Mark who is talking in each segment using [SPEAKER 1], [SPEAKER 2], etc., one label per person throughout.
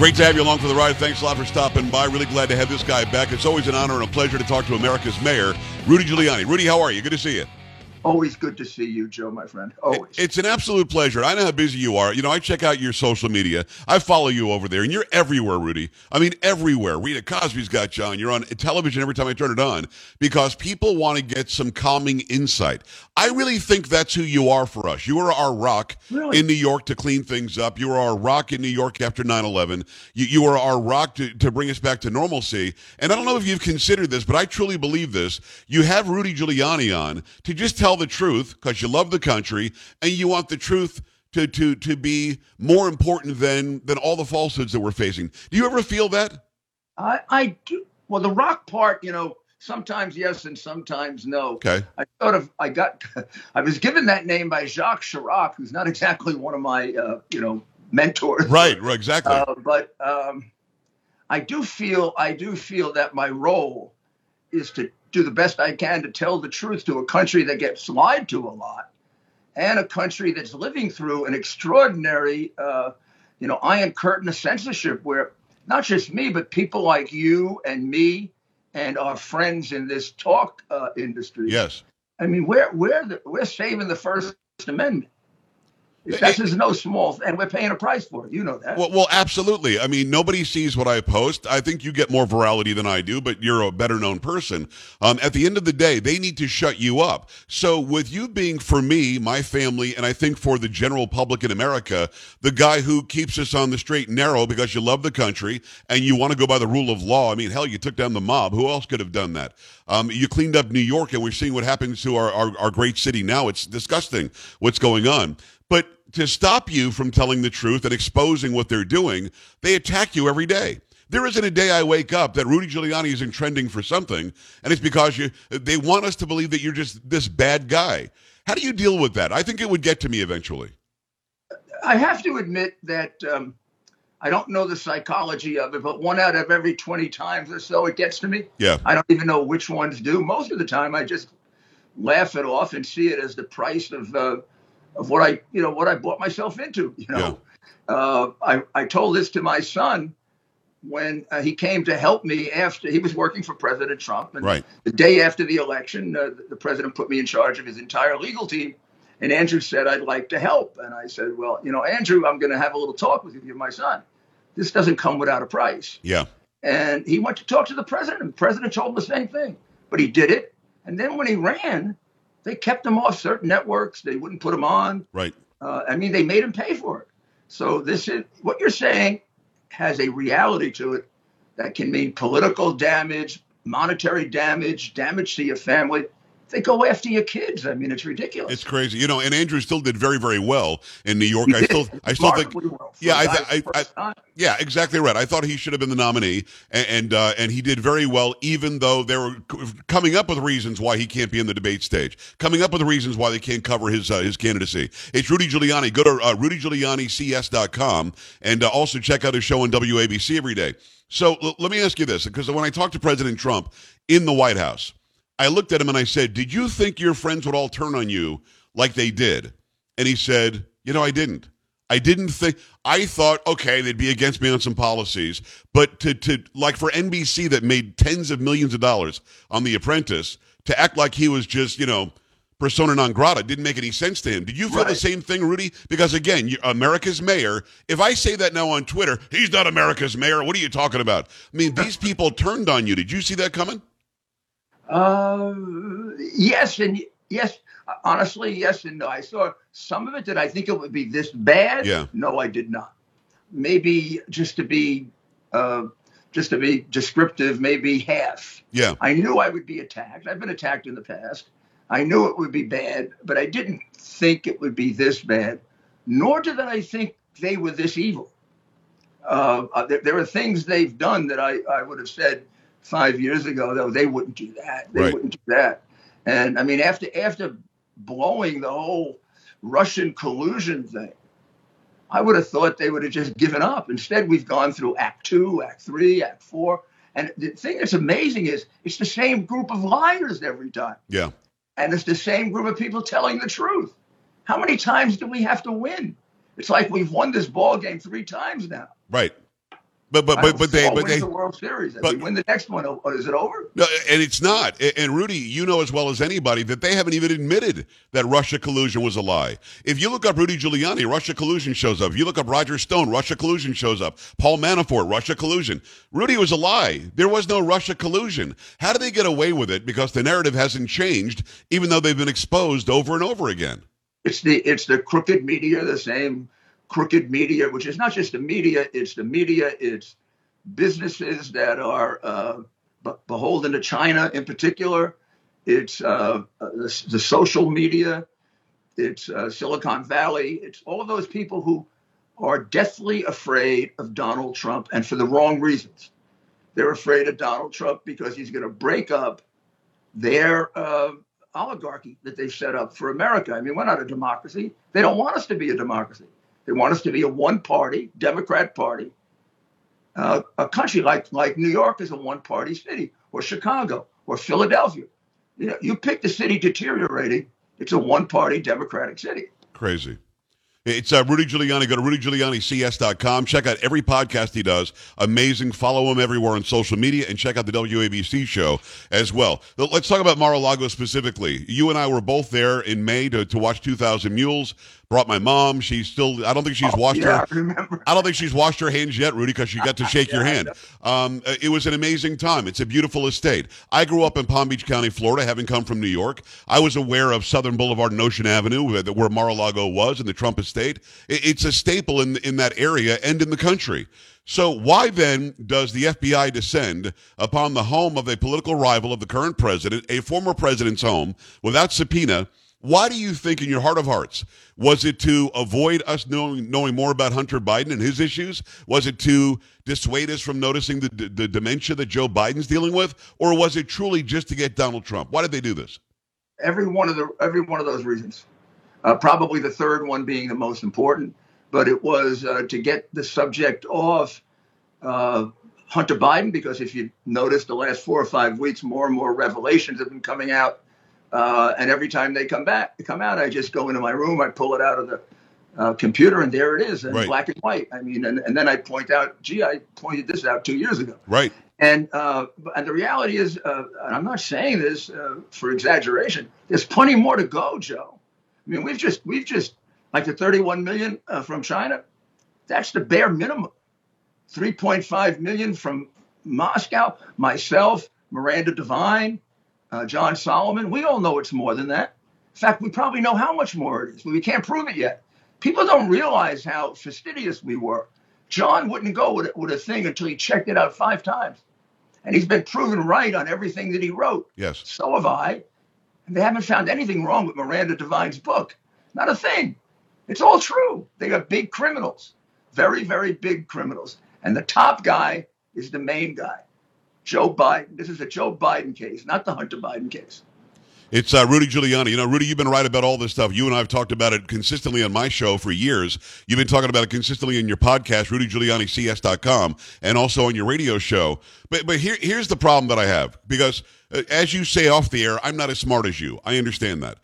[SPEAKER 1] Great to have you along for the ride. Thanks a lot for stopping by. Really glad to have this guy back. It's always an honor and a pleasure to talk to America's mayor, Rudy Giuliani. Rudy, how are you? Good to see you.
[SPEAKER 2] Always good to see you, Joe, my friend. Always.
[SPEAKER 1] It's an absolute pleasure. I know how busy you are. You know, I check out your social media. I follow you over there, and you're everywhere, Rudy. I mean, everywhere. Rita Cosby's got you on. You're on television every time I turn it on because people want to get some calming insight. I really think that's who you are for us. You are our rock
[SPEAKER 2] Really?
[SPEAKER 1] in New York to clean things up. You are our rock in New York after 9 11. You, you are our rock to, to bring us back to normalcy. And I don't know if you've considered this, but I truly believe this. You have Rudy Giuliani on to just tell the truth because you love the country and you want the truth. To, to, to be more important than, than all the falsehoods that we're facing. Do you ever feel that?
[SPEAKER 2] I, I do. Well, the rock part, you know, sometimes yes and sometimes no.
[SPEAKER 1] Okay.
[SPEAKER 2] I sort of, I got, I was given that name by Jacques Chirac, who's not exactly one of my, uh, you know, mentors.
[SPEAKER 1] Right, right, exactly.
[SPEAKER 2] Uh, but um, I do feel, I do feel that my role is to do the best I can to tell the truth to a country that gets lied to a lot, and a country that's living through an extraordinary, uh, you know, iron curtain of censorship, where not just me, but people like you and me and our friends in this talk uh, industry.
[SPEAKER 1] yes.
[SPEAKER 2] I mean, we're we're the, we're saving the First Amendment. This is no small, and we're paying a price for it. You know that.
[SPEAKER 1] Well, well, absolutely. I mean, nobody sees what I post. I think you get more virality than I do, but you're a better known person. Um, at the end of the day, they need to shut you up. So, with you being for me, my family, and I think for the general public in America, the guy who keeps us on the straight and narrow because you love the country and you want to go by the rule of law. I mean, hell, you took down the mob. Who else could have done that? Um, you cleaned up New York, and we're seeing what happens to our, our, our great city now. It's disgusting what's going on. But to stop you from telling the truth and exposing what they're doing, they attack you every day. There isn't a day I wake up that Rudy Giuliani isn't trending for something, and it's because you they want us to believe that you're just this bad guy. How do you deal with that? I think it would get to me eventually.
[SPEAKER 2] I have to admit that um, I don't know the psychology of it, but one out of every 20 times or so it gets to me.
[SPEAKER 1] Yeah.
[SPEAKER 2] I don't even know which ones do. Most of the time, I just laugh it off and see it as the price of uh, of what I you know what I bought myself into. You know, uh, I I told this to my son when uh, he came to help me after he was working for President Trump, and
[SPEAKER 1] Right.
[SPEAKER 2] the day after the election, uh, the president put me in charge of his entire legal team. And Andrew said, I'd like to help. And I said, Well, you know, Andrew, I'm going to have a little talk with you. You're my son. This doesn't come without a price.
[SPEAKER 1] Yeah.
[SPEAKER 2] And he went to talk to the president. and The president told him the same thing, but he did it. And then when he ran, they kept them off certain networks. They wouldn't put them on.
[SPEAKER 1] Right.
[SPEAKER 2] Uh, I mean, they made them pay for it. So this is what you're saying has a reality to it that can mean political damage, monetary damage, damage to your family. They go after your kids. I mean, it's ridiculous.
[SPEAKER 1] It's crazy, you know. And Andrew still did very, very well in New York.
[SPEAKER 2] He
[SPEAKER 1] I
[SPEAKER 2] did
[SPEAKER 1] still, I still think,
[SPEAKER 2] well
[SPEAKER 1] yeah, I, I, I, yeah, exactly right. I thought he should have been the nominee, and and, uh, and he did very well, even though they were coming up with reasons why he can't be in the debate stage, coming up with reasons why they can't cover his uh, his candidacy. It's Rudy Giuliani. Go to uh, rudygiulianics.com and uh, also check out his show on WABC every day. So l- let me ask you this, because when I talked to President Trump in the White House, I looked at him and I said, "Did you think your friends would all turn on you like they did?" And he said, "You know, I didn't. I didn't think. I thought, okay, they'd be against me on some policies, but to to like for NBC that made tens of millions of dollars on The Apprentice to act like he was just, you know." Persona non grata didn't make any sense to him. Did you feel the same thing, Rudy? Because again, you're America's mayor. If I say that now on Twitter, he's not America's mayor. What are you talking about? I mean, these people turned on you. Did you see that coming?
[SPEAKER 2] Uh, yes and yes. Honestly, yes and no. I saw some of it. Did I think it would be this bad?
[SPEAKER 1] Yeah.
[SPEAKER 2] No, I did not. Maybe just to be, uh, just to be descriptive, maybe half.
[SPEAKER 1] Yeah.
[SPEAKER 2] I knew I would be attacked. I've been attacked in the past. I knew it would be bad, but I didn't think it would be this bad. Nor did I think they were this evil. Uh, uh, there, there are things they've done that I, I would have said five years ago, though they wouldn't do that. They
[SPEAKER 1] Right.
[SPEAKER 2] wouldn't do that. And I mean, after after blowing the whole Russian collusion thing, I would have thought they would have just given up. Instead, we've gone through Act Two, Act Three, Act Four, and the thing that's amazing is it's the same group of liars every time,
[SPEAKER 1] Yeah.
[SPEAKER 2] and it's the same group of people telling the truth. How many times do we have to win? It's like we've won this ball game three times now.
[SPEAKER 1] Right. But but but, but they but they
[SPEAKER 2] the World Series.
[SPEAKER 1] But,
[SPEAKER 2] we win the next one, oh, is it over?
[SPEAKER 1] No, and it's not. And Rudy, you know as well as anybody that they haven't even admitted that Russia collusion was a lie. If you look up Rudy Giuliani, Russia collusion shows up. If you look up Roger Stone, Russia collusion shows up. Paul Manafort, Russia collusion. Rudy was a lie. There was no Russia collusion. How do they get away with it? Because the narrative hasn't changed, even though they've been exposed over and over again.
[SPEAKER 2] It's the it's the crooked media, the same crooked media, which is not just the media, it's the media, it's businesses that are uh, beholden to China in particular, it's uh, the, the, social media, it's uh, Silicon Valley, it's all of those people who are deathly afraid of Donald Trump and for the wrong reasons. They're afraid of Donald Trump because he's going to break up their uh, oligarchy that they set up for America. I mean, we're not a democracy. They don't want us to be a democracy. They want us to be a one-party Democrat Party. Uh, a country like like New York is a one-party city, or Chicago, or Philadelphia. You know, you pick the city deteriorating. It's a one-party Democratic city.
[SPEAKER 1] Crazy. It's uh, Rudy Giuliani. Go to rudygiulianics.com. Check out every podcast he does. Amazing. Follow him everywhere on social media and check out the WABC show as well. Let's talk about Mar-a-Lago specifically. You and I were both there in May to, to watch 2,000 Mules brought my mom. She's still. I don't think she's oh, washed
[SPEAKER 2] yeah,
[SPEAKER 1] her.
[SPEAKER 2] I remember.
[SPEAKER 1] I don't think she's washed her hands yet, Rudy, because she got to shake yeah, your hand. Um, uh, it was an amazing time. It's a beautiful estate. I grew up in Palm Beach County, Florida, having come from New York. I was aware of Southern Boulevard and Ocean Avenue, where Mar-a-Lago was, in the Trump estate. It's a staple in in that area and in the country. So why then does the FBI descend upon the home of a political rival of the current president, a former president's home, without subpoena? Why do you think, in your heart of hearts, was it to avoid us knowing, knowing more about Hunter Biden and his issues? Was it to dissuade us from noticing the, the, dementia that Joe Biden's dealing with? Or was it truly just to get Donald Trump? Why did they do this?
[SPEAKER 2] Every one of the every one of those reasons. Uh, probably the third one being the most important, but it was uh, to get the subject off uh, Hunter Biden because if you notice the last four or five weeks, more and more revelations have been coming out uh, and every time they come back, come out, I just go into my room, I pull it out of the uh, computer, and there it is in right. black and white. I mean, and, and then I point out, gee, I pointed this out two years ago.
[SPEAKER 1] Right.
[SPEAKER 2] And uh, and the reality is, uh, and I'm not saying this uh, for exaggeration. There's plenty more to go, Joe. I mean, we've just we've just like the 31 million uh, from China. That's the bare minimum. 3.5 million from Moscow. Myself, Miranda Devine, uh, John Solomon. We all know it's more than that. In fact, we probably know how much more it is, but we can't prove it yet. People don't realize how fastidious we were. John wouldn't go with, with a thing until he checked it out five times. And he's been proven right on everything that he wrote.
[SPEAKER 1] Yes.
[SPEAKER 2] So have I. And they haven't found anything wrong with Miranda Devine's book. Not a thing. It's all true. They are big criminals, very, very big criminals. And the top guy is the main guy. Joe Biden. This is a Joe Biden case, not the Hunter Biden case.
[SPEAKER 1] It's uh, Rudy Giuliani. You know, Rudy, you've been right about all this stuff. You and I have talked about it consistently on my show for years. You've been talking about it consistently in your podcast, RudyGiulianiCS.com, and also on your radio show. But but here, here's the problem that I have because, uh, as you say off the air, I'm not as smart as you. I understand that.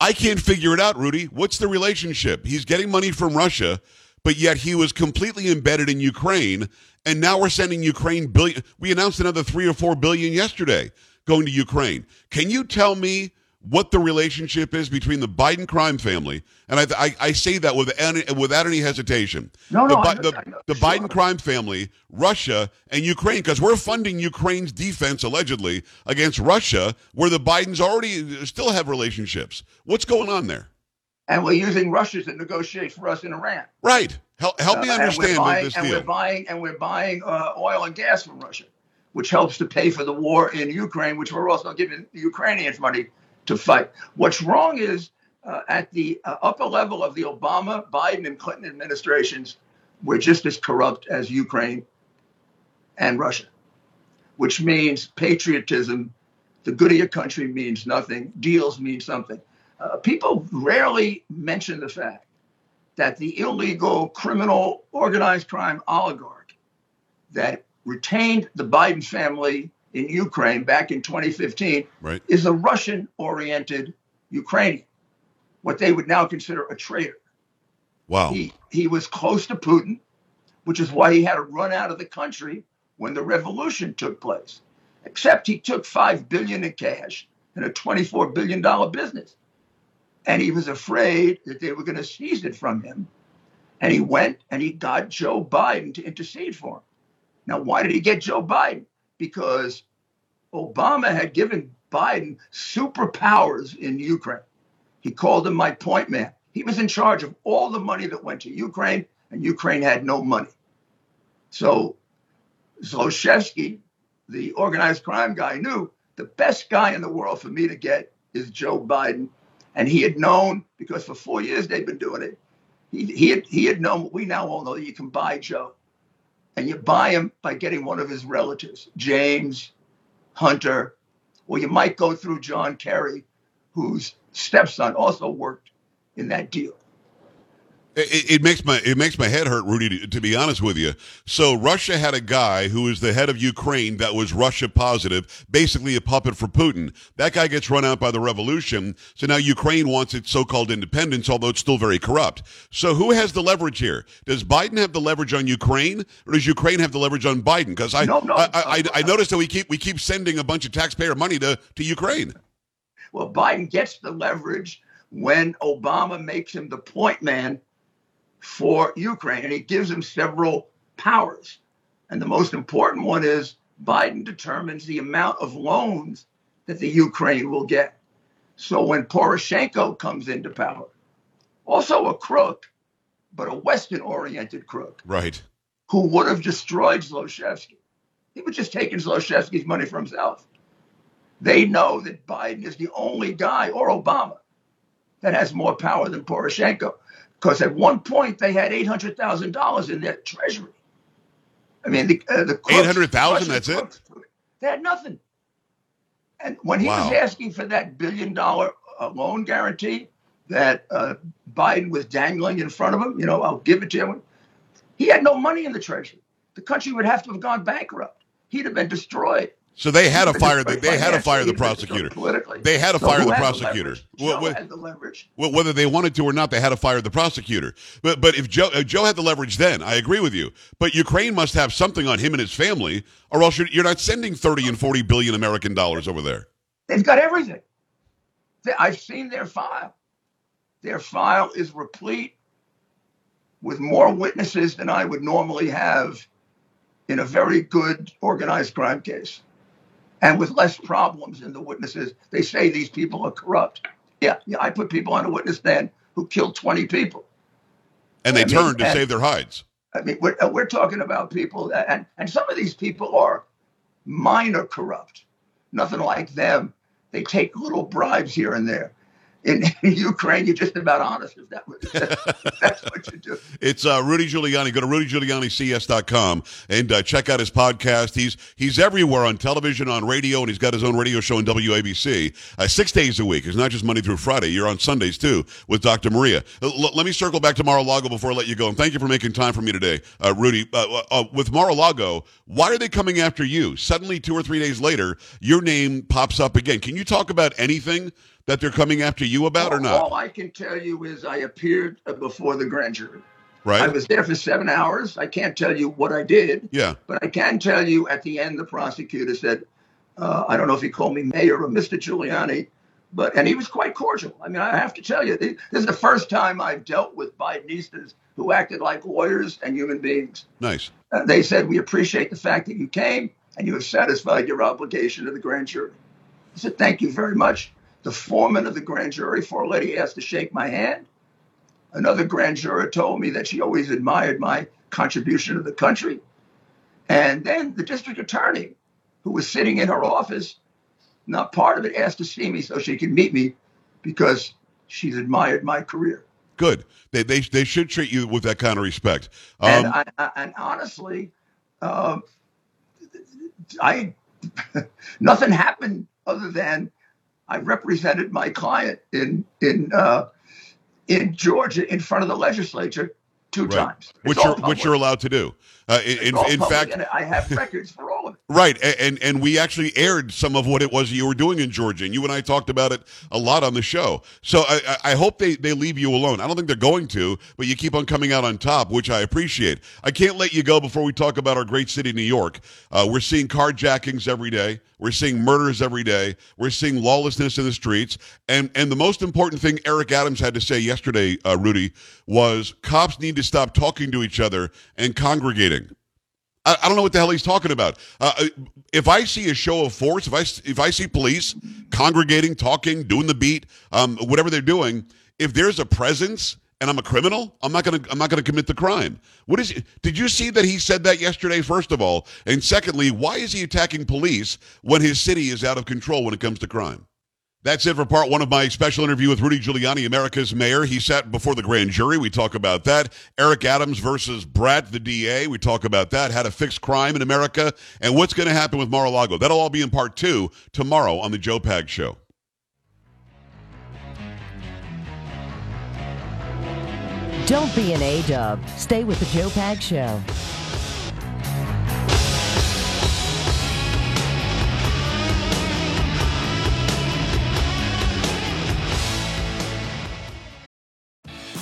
[SPEAKER 1] I can't figure it out, Rudy. What's the relationship? He's getting money from Russia, but yet he was completely embedded in Ukraine and now we're sending Ukraine billion. We announced another three or four billion yesterday going to Ukraine. Can you tell me what the relationship is between the Biden crime family, and I, I, I say that with any, without any hesitation.
[SPEAKER 2] No,
[SPEAKER 1] the,
[SPEAKER 2] no,
[SPEAKER 1] the, the, the sure. Biden crime family, Russia, and Ukraine, because we're funding Ukraine's defense allegedly against Russia, where the Bidens already still have relationships. What's going on there?
[SPEAKER 2] And we're using Russia to negotiate for us in Iran.
[SPEAKER 1] Right. Help, help uh, me understand
[SPEAKER 2] uh, buying,
[SPEAKER 1] this
[SPEAKER 2] and
[SPEAKER 1] deal.
[SPEAKER 2] We're buying and we're buying uh, oil and gas from Russia, which helps to pay for the war in Ukraine, which we're also giving the Ukrainians money to fight. What's wrong is uh, at the uh, upper level of the Obama, Biden, and Clinton administrations, we're just as corrupt as Ukraine and Russia, which means patriotism. The good of your country means nothing. Deals mean something. Uh, people rarely mention the fact that the illegal criminal organized crime oligarch that retained the Biden family in Ukraine back in 2015
[SPEAKER 1] right.
[SPEAKER 2] is a Russian oriented Ukrainian, what they would now consider a traitor.
[SPEAKER 1] Wow.
[SPEAKER 2] He, he was close to Putin. which is why he had to run out of the country when the revolution took place. Except he took five billion in cash and a $24 billion business. And he was afraid that they were going to seize it from him. And he went and he got Joe Biden to intercede for him. Now, why did he get Joe Biden? Because Obama had given Biden superpowers in Ukraine. He called him my point man. He was in charge of all the money that went to Ukraine, and Ukraine had no money. So Zlochevsky, the organized crime guy, knew the best guy in the world for me to get is Joe Biden. And he had known, because for four years they'd been doing it, he, he, had, he had known what we now all know that you can buy Joe. And you buy him by getting one of his relatives, James, Hunter, or you might go through John Kerry, whose stepson also worked in that deal.
[SPEAKER 1] It, it, makes my it makes my head hurt, Rudy. To, to, be honest with you, so Russia had a guy who was the head of Ukraine that was Russia positive, basically a puppet for Putin. That guy gets run out by the revolution, so now Ukraine wants its so-called independence, although it's still very corrupt. So who has the leverage here? Does Biden have the leverage on Ukraine, or does Ukraine have the leverage on Biden? Because I, no, no, I, I, I, I noticed that we keep we keep sending a bunch of taxpayer money to to Ukraine.
[SPEAKER 2] Well, Biden gets the leverage when Obama makes him the point man for Ukraine, and he gives him several powers. And the most important one is Biden determines the amount of loans that the Ukraine will get. So when Poroshenko comes into power, also a crook, but a Western oriented crook.
[SPEAKER 1] Right.
[SPEAKER 2] Who would have destroyed Zlochevsky. He was just taking Zlochevsky's money for himself. They know that Biden is the only guy, or Obama, that has more power than Poroshenko. Because at one point they had eight hundred thousand dollars in their treasury. I mean, the uh, the
[SPEAKER 1] eight hundred thousand. That's it.
[SPEAKER 2] They had nothing. And when he wow. was asking for that billion dollar uh, loan guarantee that uh, Biden was dangling in front of him, you know, I'll give it to him. He had no money in the treasury. The country would have to have gone bankrupt. He'd have been destroyed.
[SPEAKER 1] So they had to fire the they had to fire the prosecutor. They had to fire the prosecutor.
[SPEAKER 2] Joe had the leverage.
[SPEAKER 1] Whether they wanted to or not, they had to fire the prosecutor. But but if Joe if Joe had the leverage then, I agree with you. But Ukraine must have something on him and his family, or else you're, you're not sending thirty and forty billion American dollars over there.
[SPEAKER 2] They've got everything. I've seen their file. Their file is replete with more witnesses than I would normally have in a very good organized crime case and with less problems in the witnesses. They say these people are corrupt. Yeah, yeah I put people on a witness stand who killed 20 people.
[SPEAKER 1] And they I turned mean, to and, save their hides.
[SPEAKER 2] I mean, we're, uh, we're talking about people, and, and some of these people are minor corrupt, nothing like them. They take little bribes here and there in, in Ukraine, you're just about honest if that was, that's what you do.
[SPEAKER 1] It's uh, Rudy Giuliani. Go to rudygiulianics.com and uh, check out his podcast. He's he's everywhere on television, on radio, and he's got his own radio show on WABC uh, six days a week. It's not just Monday through Friday. You're on Sundays too with Dr. Maria. Uh, L- let me circle back to Mar-a-Lago before I let you go. And thank you for making time for me today, uh, Rudy. Uh, with Mar-a-Lago, why are they coming after you? Suddenly, two or three days later, your name pops up again. Can you talk about anything that they're coming after you about or not?
[SPEAKER 2] All I can tell you is I appeared before the grand jury.
[SPEAKER 1] Right.
[SPEAKER 2] I was there for seven hours. I can't tell you what I did.
[SPEAKER 1] Yeah.
[SPEAKER 2] But I can tell you at the end, the prosecutor said, uh, I don't know if he called me mayor or Mr. Giuliani, but and he was quite cordial. I mean, I have to tell you, this is the first time I've dealt with Bidenistas who acted like lawyers and human beings.
[SPEAKER 1] Nice.
[SPEAKER 2] Uh, they said, We appreciate the fact that you came and you have satisfied your obligation to the grand jury. I said, Thank you very much the foreman of the grand jury, for a lady asked to shake my hand. Another grand juror told me that she always admired my contribution to the country. And then the district attorney, who was sitting in her office, not part of it, asked to see me so she could meet me because she's admired my career.
[SPEAKER 1] Good. They, they, they should treat you with that kind of respect.
[SPEAKER 2] Um, and, I, I, and honestly, uh, I nothing happened other than I represented my client in in uh, in Georgia in front of the legislature two right. times.
[SPEAKER 1] It's which you're which you're allowed to do. Uh, in in, in fact,
[SPEAKER 2] I have records for all
[SPEAKER 1] Right, and and we actually aired some of what it was you were doing in Georgia, and you and I talked about it a lot on the show. So I, I I hope they they leave you alone. I don't think they're going to, but you keep on coming out on top, which I appreciate. I can't let you go before we talk about our great city, New York. Uh, we're seeing carjackings every day. We're seeing murders every day. We're seeing lawlessness in the streets, and and the most important thing Eric Adams had to say yesterday, uh, Rudy, was cops need to stop talking to each other and congregating. I, I don't know what the hell he's talking about. Uh, if I see a show of force, if I if I see police congregating, talking, doing the beat, um, whatever they're doing, if there's a presence and I'm a criminal, I'm not gonna I'm not gonna commit the crime. What is? Did you see that he said that yesterday? First of all, and secondly, why is he attacking police when his city is out of control when it comes to crime? That's it for part one of my special interview with Rudy Giuliani, America's mayor. He sat before the grand jury. We talk about that. Eric Adams versus Bragg, the DA. We talk about that. How to fix crime in America and what's going to happen with Mar-a-Lago. That'll all be in part two tomorrow on the Joe Pag Show.
[SPEAKER 3] Don't be an A-dub. Stay with the Joe Pag Show.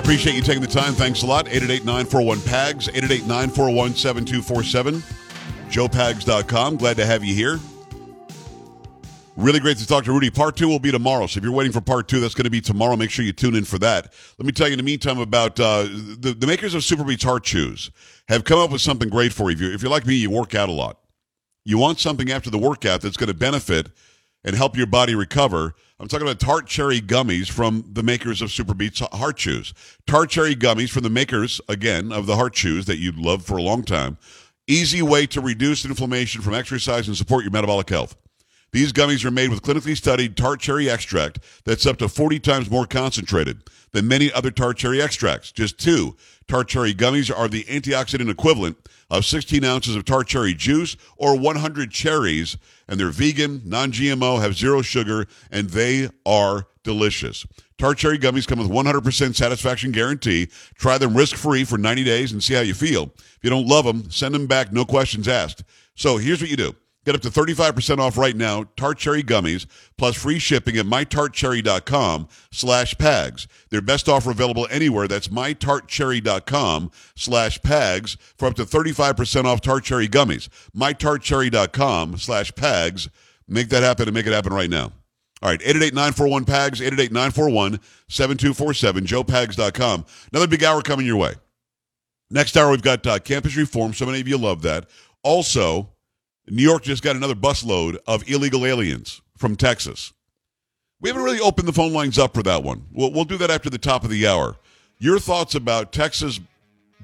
[SPEAKER 1] Appreciate you taking the time. Thanks a lot. 888-941-PAGS, 888-941-7247, joepags.com. Glad to have you here. Really great to talk to Rudy. Part two will be tomorrow. So if you're waiting for part two, that's going to be tomorrow. Make sure you tune in for that. Let me tell you in the meantime about uh, the, the makers of SuperBeets Heart Chews have come up with something great for you. If, you're. if you're like me, you work out a lot. You want something after the workout that's going to benefit and help your body recover. I'm talking about tart cherry gummies from the makers of SuperBeets Heart Chews. Tart cherry gummies from the makers, again, of the Heart Chews that you've loved for a long time. Easy way to reduce inflammation from exercise and support your metabolic health. These gummies are made with clinically studied tart cherry extract that's up to 40 times more concentrated than many other tart cherry extracts. Just two tart cherry gummies are the antioxidant equivalent of 16 ounces of tart cherry juice or 100 cherries, and they're vegan, non GMO, have zero sugar, and they are delicious. Tart cherry gummies come with 100% satisfaction guarantee. Try them risk free for 90 days and see how you feel. If you don't love them, send them back, no questions asked. So here's what you do. Get up to 35% off right now, Tart Cherry Gummies, plus free shipping at mytartcherry.com slash pags. Their best offer available anywhere. That's mytartcherry.com slash pags for up to 35% off Tart Cherry Gummies. mytartcherry.com slash pags. Make that happen and make it happen right now. All right, 888-941-PAGS, 888-941-7247, joepags.com. Another big hour coming your way. Next hour, we've got uh, campus reform. So many of you love that. Also, New York just got another busload of illegal aliens from Texas. We haven't really opened the phone lines up for that one. We'll, we'll do that after the top of the hour. Your thoughts about Texas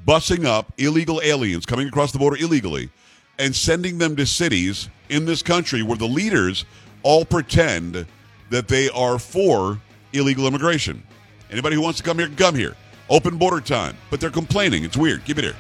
[SPEAKER 1] bussing up illegal aliens coming across the border illegally and sending them to cities in this country where the leaders all pretend that they are for illegal immigration. Anybody who wants to come here can come here. Open border time, but they're complaining. It's weird. Keep it here.